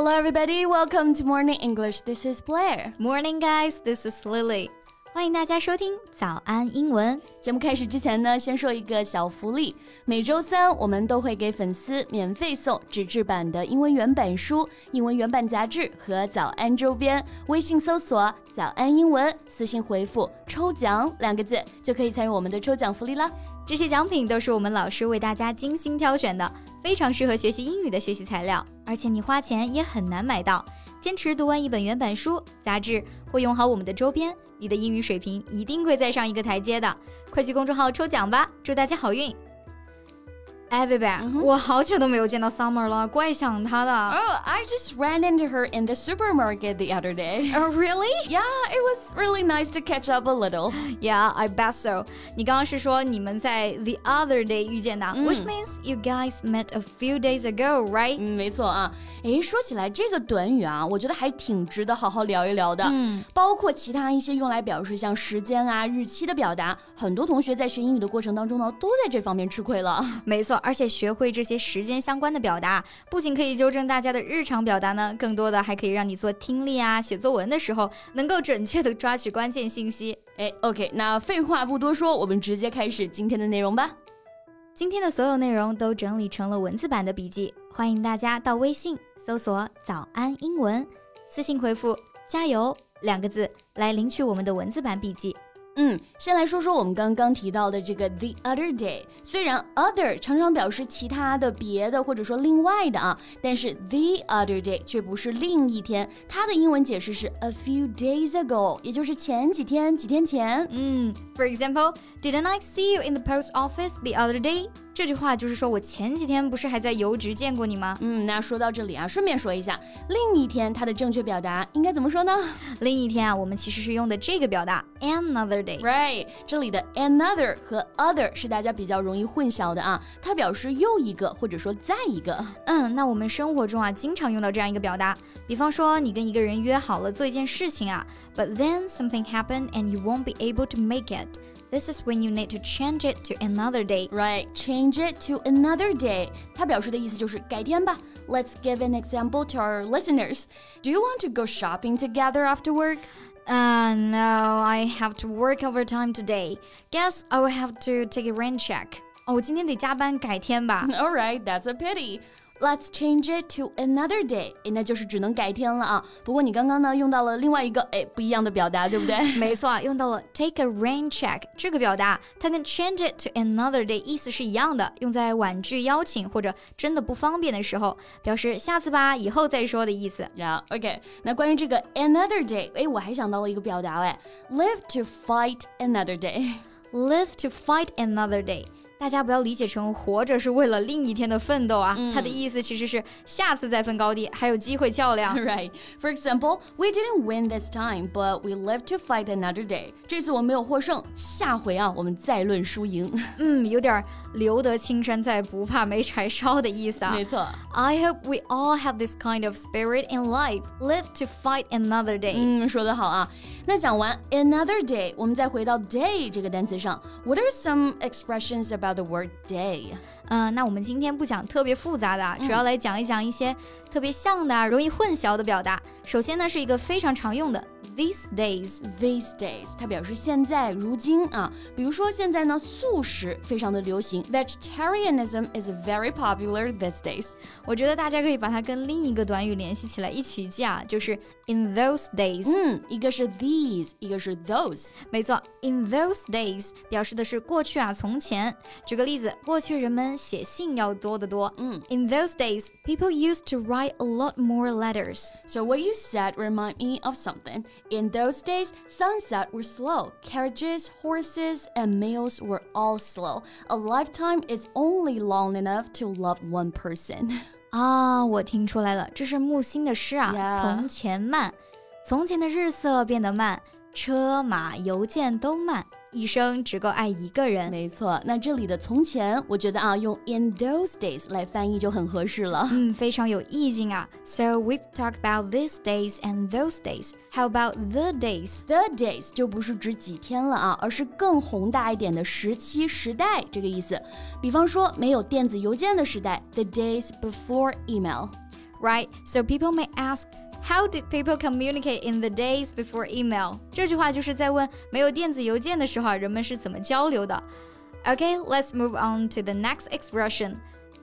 Hello, everybody. Welcome to Morning English. This is Blair. Morning, guys. This is Lily. 欢迎大家收听早安英文节目。开始之前呢，先说一个小福利：每周三我们都会给粉丝免费送纸质版的英文原版书、英文原版杂志和早安周边。微信搜索“早安英文”，私信回复“抽奖”两个字，就可以参与我们的抽奖福利啦。这些奖品都是我们老师为大家精心挑选的，非常适合学习英语的学习材料，而且你花钱也很难买到。坚持读完一本原版书、杂志，或用好我们的周边，你的英语水平一定会再上一个台阶的。快去公众号抽奖吧，祝大家好运！哎，贝贝，我好久都没有见到 Summer 了，怪想她的。Oh, I just ran into her in the supermarket the other day. Oh, really? Yeah, it was really nice to catch up a little. Yeah, I bet so. 你刚刚是说你们在 the other day 遇见的，which means you guys met a few days ago, right? 嗯，没错啊。诶，说起来这个短语啊，我觉得还挺值得好好聊一聊的。嗯，包括其他一些用来表示像时间啊、日期的表达，很多同学在学英语的过程当中呢，都在这方面吃亏了。没错。 而且学会这些时间相关的表达，不仅可以纠正大家的日常表达呢，更多的还可以让你做听力啊、写作文的时候，能够准确的抓取关键信息。哎，OK，那废话不多说，我们直接开始今天的内容吧。今天的所有内容都整理成了文字版的笔记，欢迎大家到微信搜索“早安英文”，私信回复“加油”两个字来领取我们的文字版笔记。嗯，先来说说我们刚刚提到的这个 the other day。虽然 other 常常表示其他的、别的或者说另外的啊，但是 the other day 却不是另一天，它的英文解释是 a few days ago，也就是前几天、几天前。嗯，For example，didn't I see you in the post office the other day？这句话就是说我前几天不是还在邮局见过你吗？嗯，那说到这里啊，顺便说一下，另一天它的正确表达应该怎么说呢？另一天啊，我们其实是用的这个表达 another day。Right，这里的 another 和 other 是大家比较容易混淆的啊，它表示又一个或者说再一个。嗯，那我们生活中啊，经常用到这样一个表达，比方说你跟一个人约好了做一件事情啊，but then something happened and you won't be able to make it。This is when you need to change it to another day. Right, change it to another day. 它表示的意思就是改天吧。Let's give an example to our listeners. Do you want to go shopping together after work? Uh, no, I have to work overtime today. Guess I will have to take a rain check. 哦，我今天得加班，改天吧。All right, that's a pity. Let's change it to another day，哎，那就是只能改天了啊。不过你刚刚呢用到了另外一个哎不一样的表达，对不对？没错，用到了 take a rain check 这个表达，它跟 change it to another day 意思是一样的，用在婉拒邀请或者真的不方便的时候，表示下次吧，以后再说的意思。Yeah, OK。那关于这个 another day，哎，我还想到了一个表达哎，live to fight another day。live to fight another day。大家不要理解成活着是为了另一天的奋斗啊，它的意思其实是下次再分高低，还有机会较量。Right. For example, we didn't win this time, but we live to fight another day. 这次我没有获胜，下回啊，我们再论输赢。嗯，有点留得青山在，不怕没柴烧的意思啊。没错。I hope we all have this kind of spirit in life, live to fight another day. 嗯，说得好啊。那讲完 another day，我们再回到 day 这个单词上。What are some expressions about the word day？嗯，那我们今天不讲特别复杂的，主要来讲一讲一些特别像的、容易混淆的表达。首先呢，是一个非常常用的。These days, these days，它表示现在、如今啊。比如说现在呢，素食非常的流行，vegetarianism is very popular these days。我觉得大家可以把它跟另一个短语联系起来一起记啊，就是 in those days。嗯，一个是 these，一个是 those。没错，in those days 表示的是过去啊，从前。举个例子，过去人们写信要多得多。嗯，in those days people used to write a lot more letters。So what you said remind me of something. In those days, sunset were slow. Carriages, horses, and mails were all slow. A lifetime is only long enough to love one person. 啊，我听出来了，这是木心的诗啊。Yeah. 从前慢，从前的日色变得慢，车马邮件都慢。一生只够爱一个人，没错。那这里的从前，我觉得啊，用 in those days 来翻译就很合适了。嗯，非常有意境啊。So we've talked about these days and those days. How about the days? The days 就不是指几天了啊，而是更宏大一点的时期、时代这个意思。比方说，没有电子邮件的时代，the days before email。 right? So people may ask. How did people communicate in the days before email？这句话就是在问没有电子邮件的时候，人们是怎么交流的。Okay, let's move on to the next expression.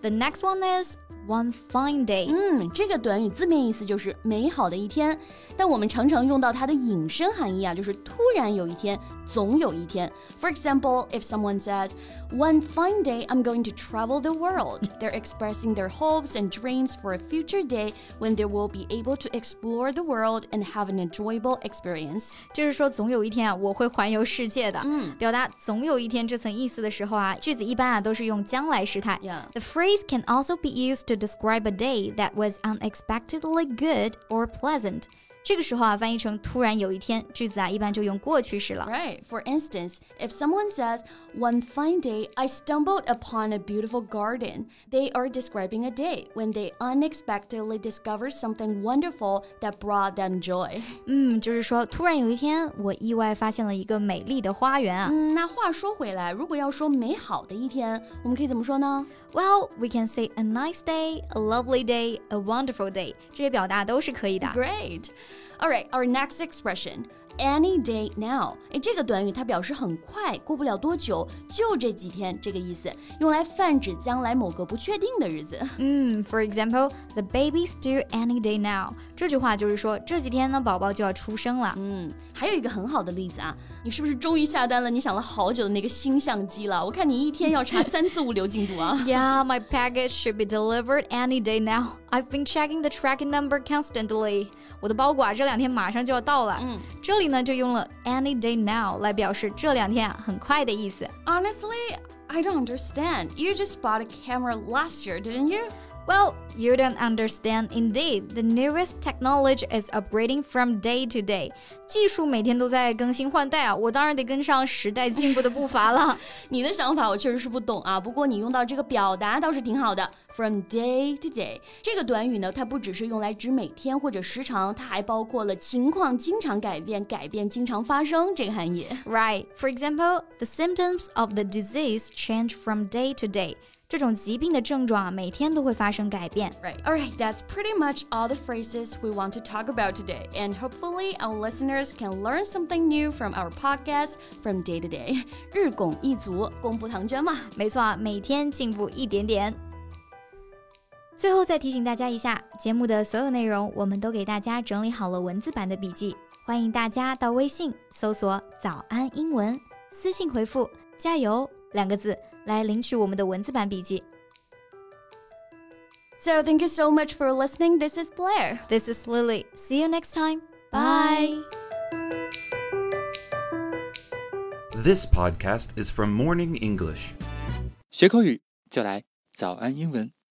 The next one is one fine day. 嗯，这个短语字面意思就是美好的一天，但我们常常用到它的引申含义啊，就是突然有一天，总有一天。For example, if someone says, "One fine day, I'm going to travel the world," they're expressing their hopes and dreams for a future day when they will be able to explore the world and have an enjoyable experience. 就是说，总有一天啊，我会环游世界的。嗯，表达总有一天这层意思的时候啊，句子一般啊都是用将来时态。Yeah. The phrase can also be used to describe a day that was unexpectedly good or pleasant. 这个时候啊，翻译成突然有一天，句子啊一般就用过去式了。 Right. For instance, if someone says, One fine day I stumbled upon a beautiful garden, they are describing a day when they unexpectedly discovered something wonderful that brought them joy. 嗯，就是说突然有一天，我意外发现了一个美丽的花园啊。嗯，那话说回来，如果要说美好的一天，我们可以怎么说呢？ Well, we can say a nice day, a lovely day, a wonderful day，这些表达都是可以的。 Great. All right, our next expression. Any day now，哎，这个短语它表示很快，过不了多久，就这几天这个意思，用来泛指将来某个不确定的日子。嗯，For example, the baby's due any day now。这句话就是说这几天呢，宝宝就要出生了。嗯，还有一个很好的例子啊，你是不是终于下单了？你想了好久的那个新相机了？我看你一天要查三次物流进度啊。 Yeah, my package should be delivered any day now. I've been checking the tracking number constantly. 我的包裹啊，这两天马上就要到了。嗯，这里呢就用了 any day now 来表示这两天啊很快的意思。 Honestly, I don't understand. You just bought a camera last year, didn't you? Well, you don't understand. Indeed, the newest technology is upgrading from day to day. 技术每天都在更新换代啊，我当然得跟上时代进步的步伐了。你的想法我确实是不懂啊，不过你用到这个表达倒是挺好的。From day to day 这个短语呢，它不只是用来指每天或者时长，它还包括了情况经常改变、改变经常发生这个含义。 Right. For example, the symptoms of the disease change from day to day. 这种疾病的症状啊，每天都会发生改变。Right. All right, that's pretty much all the phrases we want to talk about today. And hopefully, our listeners can learn something new from our podcast from day to day. 日拱一卒，功不唐捐嘛。没错啊，每天进步一点点。最后再提醒大家一下，节目的所有内容我们都给大家整理好了文字版的笔记，欢迎大家到微信搜索“早安英文”，私信回复“加油”两个字来领取我们的文字版笔记。 So, thank you so much for listening. This is Blair. This is Lily. See you next time. Bye. This podcast is from Morning English. 学口语就来早安英文。